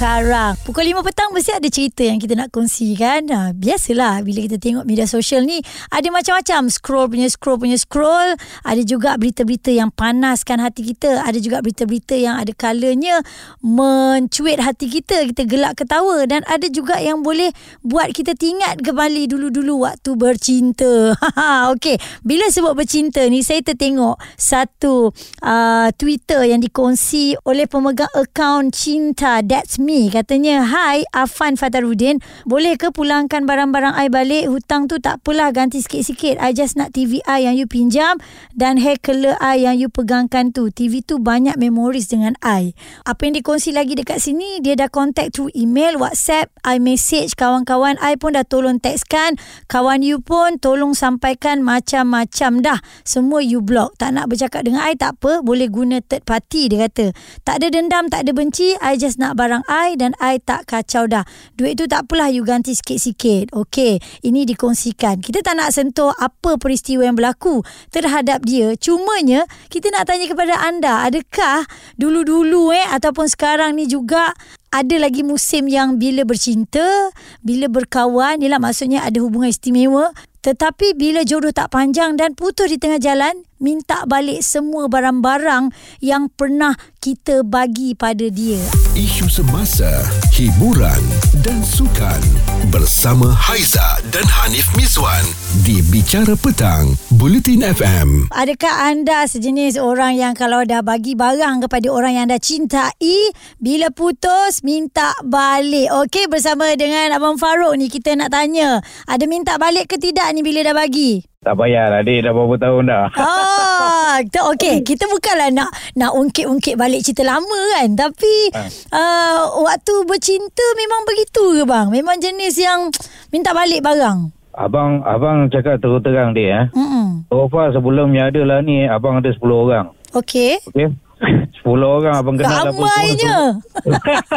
sekarang. Pukul 5 petang mesti ada cerita yang kita nak kongsikan. Ha, biasalah bila kita tengok media sosial ni ada macam-macam scroll punya scroll punya scroll. Ada juga berita-berita yang panaskan hati kita. Ada juga berita-berita yang ada kalanya mencuit hati kita. Kita gelak ketawa dan ada juga yang boleh buat kita tingat kembali dulu-dulu waktu bercinta. Okey, bila sebut bercinta ni saya tertengok satu uh, Twitter yang dikongsi oleh pemegang akaun Cinta That's Me ni katanya Hai Afan Fatarudin Boleh ke pulangkan barang-barang I balik? Hutang tu tak apalah ganti sikit-sikit. I just nak TV I yang you pinjam Dan hair color I yang you pegangkan tu. TV tu banyak memories dengan I. Apa yang dikongsi lagi dekat sini Dia dah contact through email WhatsApp I message kawan-kawan. I pun dah tolong textkan. Kawan you pun tolong sampaikan macam-macam dah. Semua you block. Tak nak bercakap dengan I tak apa. Boleh guna third party dia kata. Tak ada dendam tak ada benci. I just nak barang I I dan I tak kacau dah. Duit tu tak apalah you ganti sikit-sikit. Okey, ini dikongsikan. Kita tak nak sentuh apa peristiwa yang berlaku terhadap dia. Cumanya kita nak tanya kepada anda, adakah dulu-dulu eh ataupun sekarang ni juga ada lagi musim yang bila bercinta, bila berkawan, ialah maksudnya ada hubungan istimewa. Tetapi bila jodoh tak panjang dan putus di tengah jalan, minta balik semua barang-barang yang pernah kita bagi pada dia. Isu semasa, hiburan dan sukan bersama Haiza dan Hanif Miswan di Bicara Petang, Bulletin FM. Adakah anda sejenis orang yang kalau dah bagi barang kepada orang yang anda cintai, bila putus minta balik? Okey, bersama dengan Abang Farouk ni kita nak tanya, ada minta balik ke tidak ni bila dah bagi? Tak payah lah Adik dah berapa tahun dah Ah, Okay Kita bukanlah nak Nak ungkit-ungkit balik cerita lama kan Tapi ha. uh, Waktu bercinta Memang begitu ke bang Memang jenis yang Minta balik barang Abang Abang cakap terang-terang dia eh. Mm-mm. So far sebelum yang ada lah ni Abang ada 10 orang. Okay Okay 10 orang abang kenal Ramainya.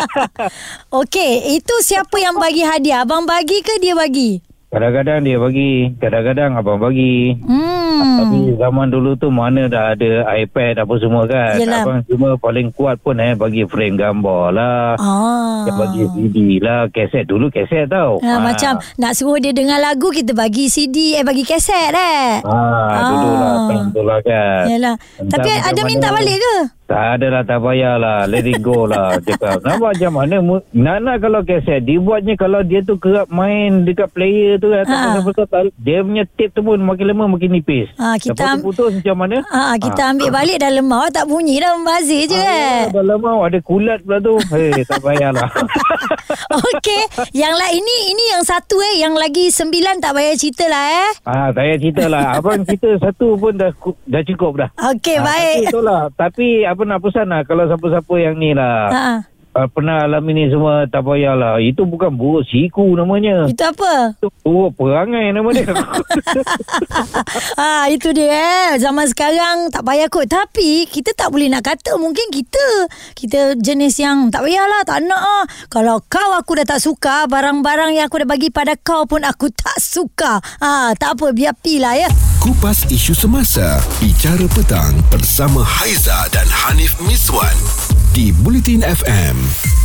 Okay Itu siapa yang bagi hadiah? Abang bagi ke dia bagi Kadang-kadang dia bagi, kadang-kadang abang bagi. Hmm. Tapi zaman dulu tu mana dah ada iPad apa semua kan. Yelah. Abang cuma paling kuat pun eh bagi frame gambar lah. Ah. Bagi CD lah, kaset dulu kaset tau. Ha, ha. Macam nak suruh dia dengar lagu kita bagi CD eh bagi kaset eh. Ha, ah. dulu lah, tentu lah kan. Yalah. Tapi ada minta balik ke? Tak ada lah, tak payahlah. Let it go lah. Cakap. Nampak macam mana? Nana kalau keset, dibuatnya kalau dia tu kerap main dekat player tu. Ha. Pasal, dia punya tape tu pun makin lama makin nipis. Ha, kita Lepas tu putus macam mana? Ha, kita ha. ambil balik dah lemah. Tak bunyi dah membazir je ha, kan? Dah lemah. Ada kulat pula tu. Hei, tak payahlah. Okey. Yang lah ini ini yang satu eh. Yang lagi sembilan tak payah cerita lah eh. Ah, tak payah cerita lah. Abang cerita satu pun dah dah cukup dah. Okey, ha, baik. Tapi itulah. Tapi apa nak pesan lah kalau siapa-siapa yang ni lah. Ha uh, pernah alami ni semua tak payahlah. Itu bukan buruk siku namanya. Itu apa? Itu buruk perangai nama dia. ah itu dia eh. Zaman sekarang tak payah kot. Tapi kita tak boleh nak kata mungkin kita kita jenis yang tak payahlah tak nak ah. Kalau kau aku dah tak suka barang-barang yang aku dah bagi pada kau pun aku tak suka. Ah tak apa biar pilah ya. Kupas isu semasa Bicara petang bersama Haiza dan Hanif Miswan di Bulletin FM.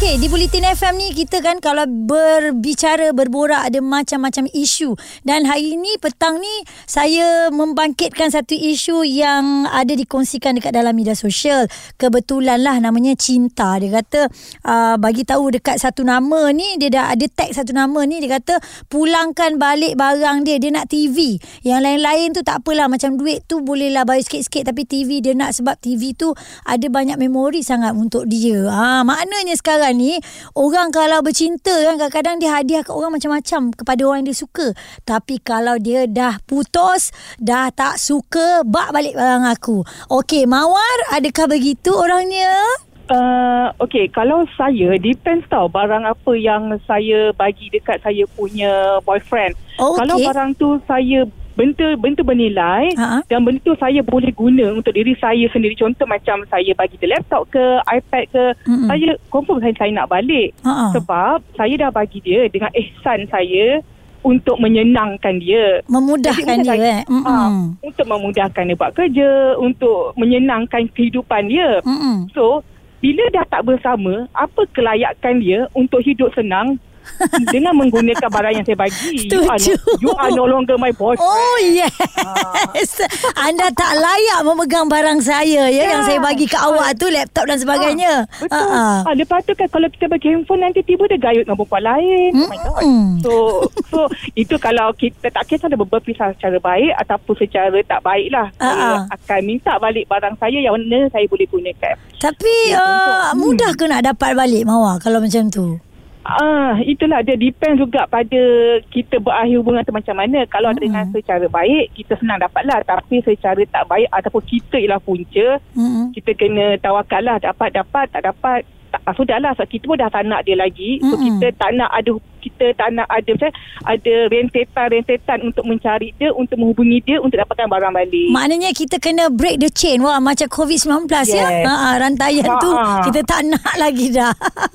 Okey, di Bulletin FM ni kita kan kalau berbicara, berborak ada macam-macam isu. Dan hari ini, petang ni, saya membangkitkan satu isu yang ada dikongsikan dekat dalam media sosial. Kebetulan lah namanya Cinta. Dia kata, uh, bagi tahu dekat satu nama ni, dia dah ada tag satu nama ni, dia kata, pulangkan balik barang dia. Dia nak TV. Yang lain-lain tu tak apalah. Macam duit tu bolehlah bayar sikit-sikit. Tapi TV dia nak sebab TV tu ada banyak memori sangat untuk dia. Ha, maknanya sekarang sekarang ni orang kalau bercinta kan kadang-kadang dia hadiah ke orang macam-macam kepada orang yang dia suka. Tapi kalau dia dah putus, dah tak suka, bak balik barang aku. Okey, Mawar, adakah begitu orangnya? Uh, okay, kalau saya depends tau barang apa yang saya bagi dekat saya punya boyfriend. Oh, okay. Kalau barang tu saya benda benda bernilai Ha-ha. dan benda tu saya boleh guna untuk diri saya sendiri contoh macam saya bagi dia laptop ke iPad ke Mm-mm. saya confirm saya, saya nak balik Ha-ha. sebab saya dah bagi dia dengan ihsan saya untuk menyenangkan dia Memudahkan Jadi, dia untuk eh. Mm-mm. untuk memudahkan dia buat kerja untuk menyenangkan kehidupan dia Mm-mm. So, bila dah tak bersama, apa kelayakan dia untuk hidup senang dengan menggunakan barang yang saya bagi? You are, Setuju. no, you are no longer my boyfriend. Oh yes Anda tak layak memegang barang saya ya, Yang Ya. saya bagi ke awak tu Laptop dan sebagainya Betul. Ha-ha. Ah, lepas tu kan kalau kita bagi handphone nanti tiba dia gayut dengan perempuan lain. Oh my god. So so itu kalau kita tak kisah ada berpisah secara baik ataupun secara tak baik lah. Ah, Saya ah. akan minta balik barang saya yang mana saya boleh gunakan. Tapi uh, mudah ke nak dapat balik Mawar Kalau macam tu Ah, itulah dia depend juga pada kita berakhir hubungan tu macam mana. Kalau Hmm. mm dengan secara baik, kita senang dapatlah. Tapi secara tak baik ataupun kita ialah punca, Mm-mm. kita kena tawakal lah. Dapat, dapat, tak dapat. Ah, sudahlah sebab kita pun dah tak nak dia lagi. So Mm-mm. kita tak nak ada kita tak nak ada macam ada rentetan-rentetan untuk mencari dia, untuk menghubungi dia untuk dapatkan barang balik. Maknanya kita kena break the chain Wah macam COVID-19 ya Yes. ha, Rantaian Ha, tu ha. Kita tak nak lagi dah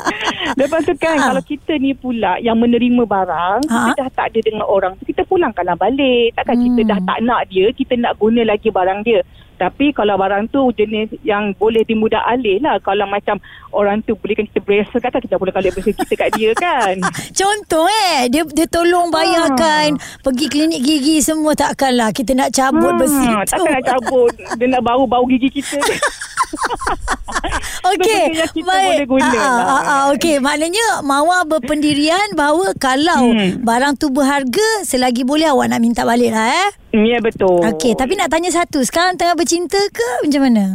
Lepas tu kan Ha. kalau kita ni pula yang menerima barang, Ha. kita dah tak ada dengan orang kita pulangkanlah balik. Takkan Hmm. kita dah tak nak dia, kita nak guna lagi barang dia. Tapi kalau barang tu jenis yang boleh dimudah alih lah. Kalau macam orang tu belikan kita bracelet, kan kita boleh kali bracelet kita kat dia kan. Contoh eh Dia dia tolong bayarkan Pergi klinik gigi semua Takkanlah kita nak cabut besi tu Hmm, takkan nak cabut. Dia nak bau-bau gigi kita. Okey, baik. boleh Ah, ah, lah. ah, ah, Okey, maknanya Mawar berpendirian bahawa kalau Hmm. barang tu berharga, selagi boleh awak nak minta balik lah eh. Ya betul. Okey, tapi nak tanya satu, sekarang tengah bercinta ke macam mana?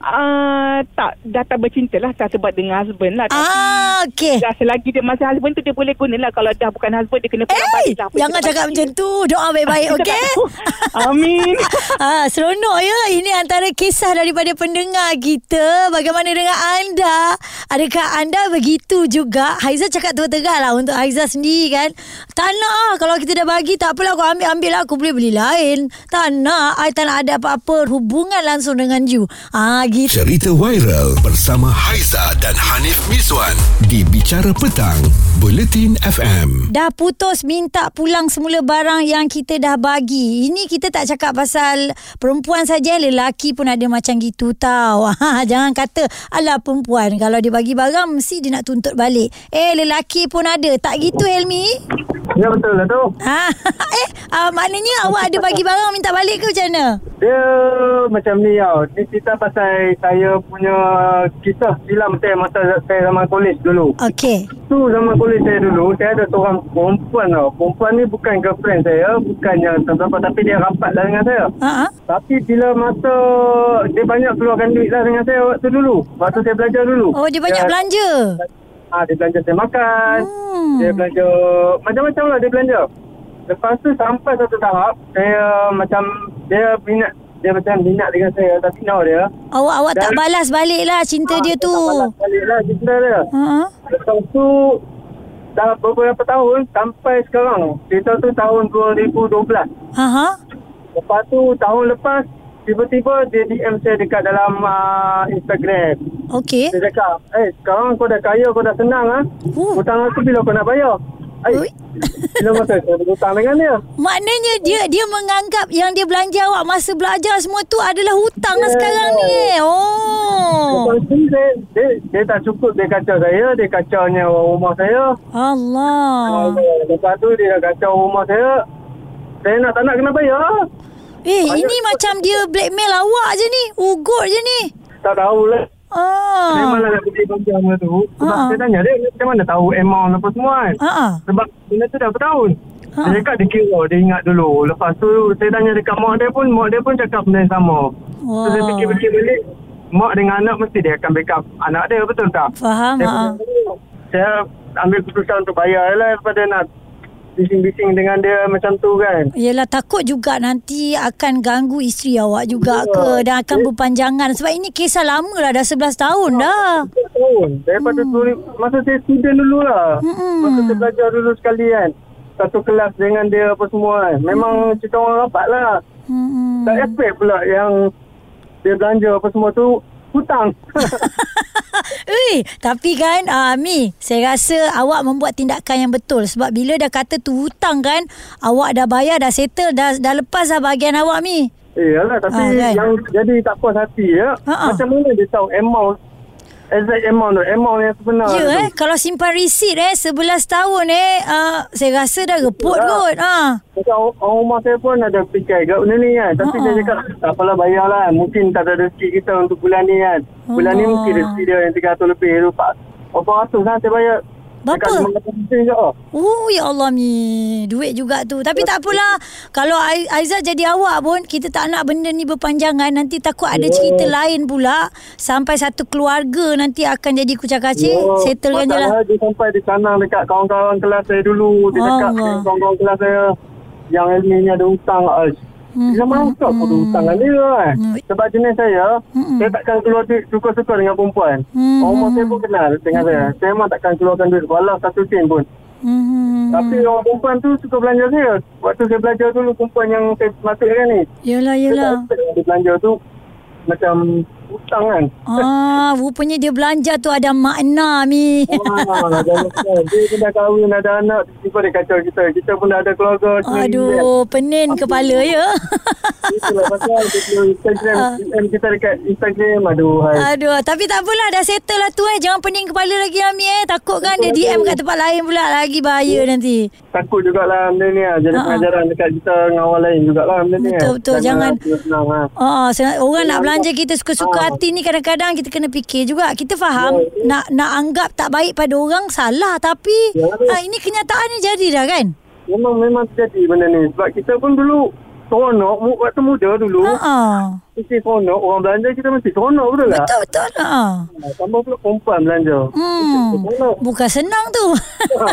Ah, tak, dah tak bercinta lah. Tak sebab dengan husband lah. Tapi Ah, okey. Dah selagi dia masih husband tu dia boleh guna lah. Kalau dah bukan husband dia kena pulang Eh, balik lah. jangan cakap macam tu. Doa baik-baik, okey? tahu. Amin. Ah, seronok ya. Ini antara kisah daripada pendengar kita. Bagaimana dengan anda? Adakah anda begitu juga? Haiza cakap terang lah untuk Haiza sendiri kan. Tak nak lah. Kalau kita dah bagi, tak apalah aku ambil-ambil lah. Aku boleh beli lain. Tak nak. I tak nak ada apa-apa hubungan langsung dengan you. Ah, gitu. Cerita viral bersama Haiza dan Hanif Miswan di Bicara Petang, Buletin FM. Dah putus minta pulang semula barang yang kita dah bagi. Ini kita tak cakap pasal perempuan saja, lelaki pun ada macam gitu tau. Ha, jangan kata alah perempuan kalau dia bagi barang mesti dia nak tuntut balik. Eh lelaki pun ada. Tak gitu Helmi? Ya betul lah tu. Ha, eh uh, maknanya awak ada bagi barang minta balik ke macam mana? Dia macam ni tau. Ni cerita pasal saya punya kisah silam saya masa saya zaman kolej dulu. Okey. Tu zaman kolej saya dulu, saya ada seorang perempuan tau. Perempuan ni bukan girlfriend saya, bukannya siapa tapi dia rapat lah dengan saya. Ah. Tapi bila masa dia banyak keluarkan duit lah dengan saya waktu dulu. Waktu saya belajar dulu. Oh dia banyak belanja. Ah, dia belanja saya makan. Hmm. Dia belanja macam-macam lah dia belanja. Lepas tu sampai satu tahap saya macam dia minat dia macam minat dengan saya tapi now dia Awak awak tak Dan- balas balik lah cinta ah, dia tu. tak balas balik lah cinta dia. Ah. Lepas tu dah beberapa tahun sampai sekarang. Kita tu tahun 2012. Ha ha. Lepas tu tahun lepas tiba-tiba dia DM saya dekat dalam uh, Instagram. Okey. Dia cakap, eh sekarang kau dah kaya, kau dah senang ah. Oh. Hutang aku bila kau nak bayar? Eh, bila masa saya berhutang dengan dia? Maknanya dia dia menganggap yang dia belanja awak masa belajar semua tu adalah hutang yeah. Yeah. sekarang ni. Oh. Dia, dia, dia tak cukup dia kacau saya, dia kacaunya rumah saya. Allah. Lepas tu dia kacau rumah saya. Saya nak tak nak kena bayar. Eh, Banyak- ini macam dia blackmail awak je ni. Ugut je ni. Tak tahulah. Saya Ah. malah nak pergi sama tu. Sebab Ha. saya tanya dia, macam mana tahu amount apa semua kan? Ha ah. Sebab benda tu dah bertahun. Ha. Dia cakap dia kira, dia ingat dulu. Lepas tu saya tanya dekat mak dia pun, mak dia pun cakap benda yang sama. So saya fikir-fikir balik, mak dengan anak mesti dia akan backup anak dia, betul tak? Faham Saya, ha. saya ambil keputusan untuk bayar lah daripada nak bising-bising dengan dia macam tu kan. Yelah takut juga nanti akan ganggu isteri awak juga ke dan akan berpanjangan sebab ini kisah lama lah dah 11 tahun dah. tahun daripada hmm. tu masa saya student dulu lah Mm-mm. masa saya belajar dulu sekali kan satu kelas dengan dia apa semua kan. Memang hmm. kita orang rapat lah. Hmm. Tak expect pula yang dia belanja apa semua tu hutang. Ui, tapi kan uh, Mi, saya rasa awak membuat tindakan yang betul sebab bila dah kata tu hutang kan, awak dah bayar, dah settle, dah dah lepas dah bahagian awak Mi. Eh, yalah, tapi uh, kan? yang jadi tak puas hati ya. Uh-uh. Macam mana dia tahu amount exact amount tu. Amount yang sebenar ya eh. Kalau simpan receipt eh 11 tahun eh uh, saya rasa dah reput ya. kot ha. Orang, orang rumah saya pun ada fikir kat benda ni kan. Tapi uh-uh. dia cakap tak apalah bayar lah mungkin tak ada rezeki kita untuk bulan ni kan. Bulan uh-huh. ni mungkin rezeki dia yang 300 lebih. Tu berapa ratus lah saya bayar Berapa? Oh ya Allah mi. Duit juga tu. Tapi tak apalah. Kalau Aizah jadi awak pun Kita tak nak benda ni berpanjangan. Nanti takut ada yeah. cerita lain pula. Sampai satu keluarga Nanti akan jadi kucak kacik yeah. Settlekan je lah. Dia sampai dia canang dekat kawan-kawan kelas saya dulu. Dia dekat kawan-kawan kelas saya. Yang ilminya ada hutang Dia mantap hmm. pun hutang dia kan. Hmm. Sebab jenis saya, hmm. saya takkan keluar duit suka-suka dengan perempuan. Hmm. Orang saya pun kenal dengan hmm. saya. Saya memang takkan keluarkan duit walau satu sen pun. Hmm. Tapi orang perempuan tu suka belanja saya. Waktu saya belajar dulu perempuan yang saya masukkan ni. Yelah, yelah. Dia belanja tu macam hutang kan. Ah, rupanya dia belanja tu ada makna mi. Wah, dia pun dah kahwin ada anak tiba dia kacau kita. Kita pun dah ada keluarga. Aduh, kan. penin Aduh. kepala ya. Itulah pasal Instagram uh. kita dekat Instagram aduh hai. Aduh, tapi tak apalah dah settle lah tu eh. Jangan pening kepala lagi Ami eh. Takut kan dia DM kat tempat lain pula lagi bahaya nanti. Takut jugalah benda ni lah. Jadi uh-huh. pengajaran dekat kita dengan orang lain jugalah benda ni. Betul, betul. Jangan. Senang, ha. Oh, orang nak belanja kita suka-suka suka hati ni kadang-kadang kita kena fikir juga. Kita faham ya, ya. nak nak anggap tak baik pada orang salah tapi ya, ya. Ha, ini kenyataan ni jadi dah kan? Memang memang terjadi benda ni. Sebab kita pun dulu seronok waktu muda dulu. Ha. Mesti seronok. Orang belanja kita mesti seronok betul tak? Betul, betul. Ha. Tambah pula perempuan belanja. Hmm. Bukan senang tu. Ha.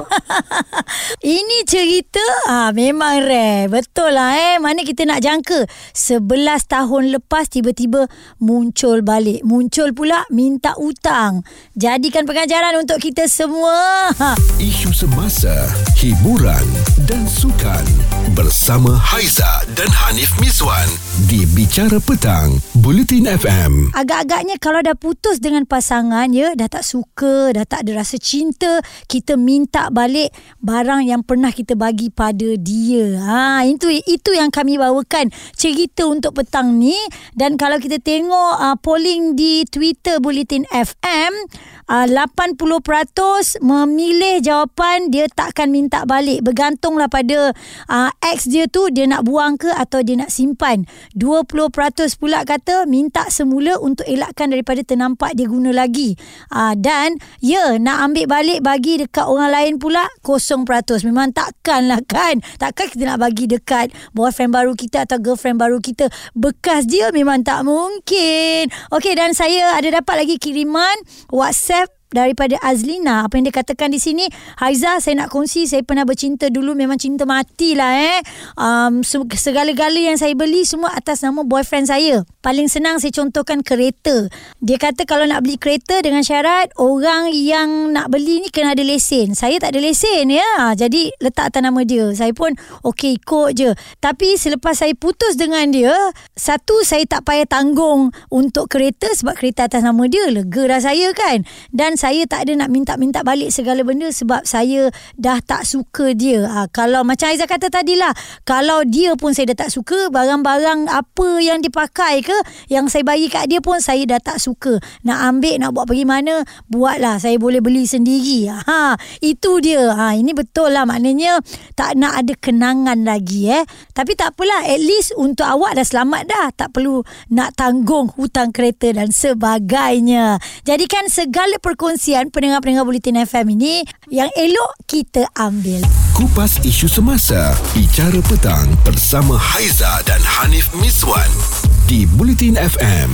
Ini cerita ah memang rare. Betul lah eh. Mana kita nak jangka. 11 tahun lepas tiba-tiba muncul balik. Muncul pula minta utang. Jadikan pengajaran untuk kita semua. Isu semasa, hiburan dan sukan bersama Haiza dan Hanif Miswan di Bicara Petang, Bulletin FM. Agak-agaknya kalau dah putus dengan pasangan ya, dah tak suka, dah tak ada rasa cinta, kita minta balik barang yang pernah kita bagi pada dia. Ha, itu itu yang kami bawakan cerita untuk petang ni dan kalau kita tengok uh, polling di Twitter Bulletin FM, uh, 80% memilih jawapan dia takkan minta balik. Bergantunglah pada uh, ex dia tu dia nak buang ke atau dia nak simpan. 20% pula kata minta semula untuk elakkan daripada ternampak dia guna lagi. Uh, dan ya nak ambil balik bagi dekat orang lain pula 0%. Memang takkan lah kan. Takkan kita nak bagi dekat boyfriend baru kita atau girlfriend baru kita. Bekas dia memang tak mungkin. Okey dan saya ada dapat lagi kiriman WhatsApp daripada Azlina. Apa yang dia katakan di sini Haiza saya nak kongsi saya pernah bercinta dulu memang cinta mati lah eh. Um, segala-gala yang saya beli semua atas nama boyfriend saya. Paling senang saya contohkan kereta. Dia kata kalau nak beli kereta dengan syarat orang yang nak beli ni kena ada lesen. Saya tak ada lesen ya. Jadi letak atas nama dia. Saya pun okey ikut je. Tapi selepas saya putus dengan dia satu saya tak payah tanggung untuk kereta sebab kereta atas nama dia. Lega dah saya kan? Dan saya tak ada nak minta-minta balik segala benda sebab saya dah tak suka dia. Ha, kalau macam Aizah kata tadi lah, kalau dia pun saya dah tak suka, barang-barang apa yang dipakai ke, yang saya bagi kat dia pun saya dah tak suka. Nak ambil, nak buat pergi mana, buatlah. Saya boleh beli sendiri. Ha, itu dia. Ha, ini betul lah maknanya tak nak ada kenangan lagi. eh. Tapi tak apalah, at least untuk awak dah selamat dah. Tak perlu nak tanggung hutang kereta dan sebagainya. Jadikan segala perkongsian perkongsian pendengar-pendengar Bulletin FM ini yang elok kita ambil. Kupas isu semasa, bicara petang bersama Haiza dan Hanif Miswan di Bulletin FM.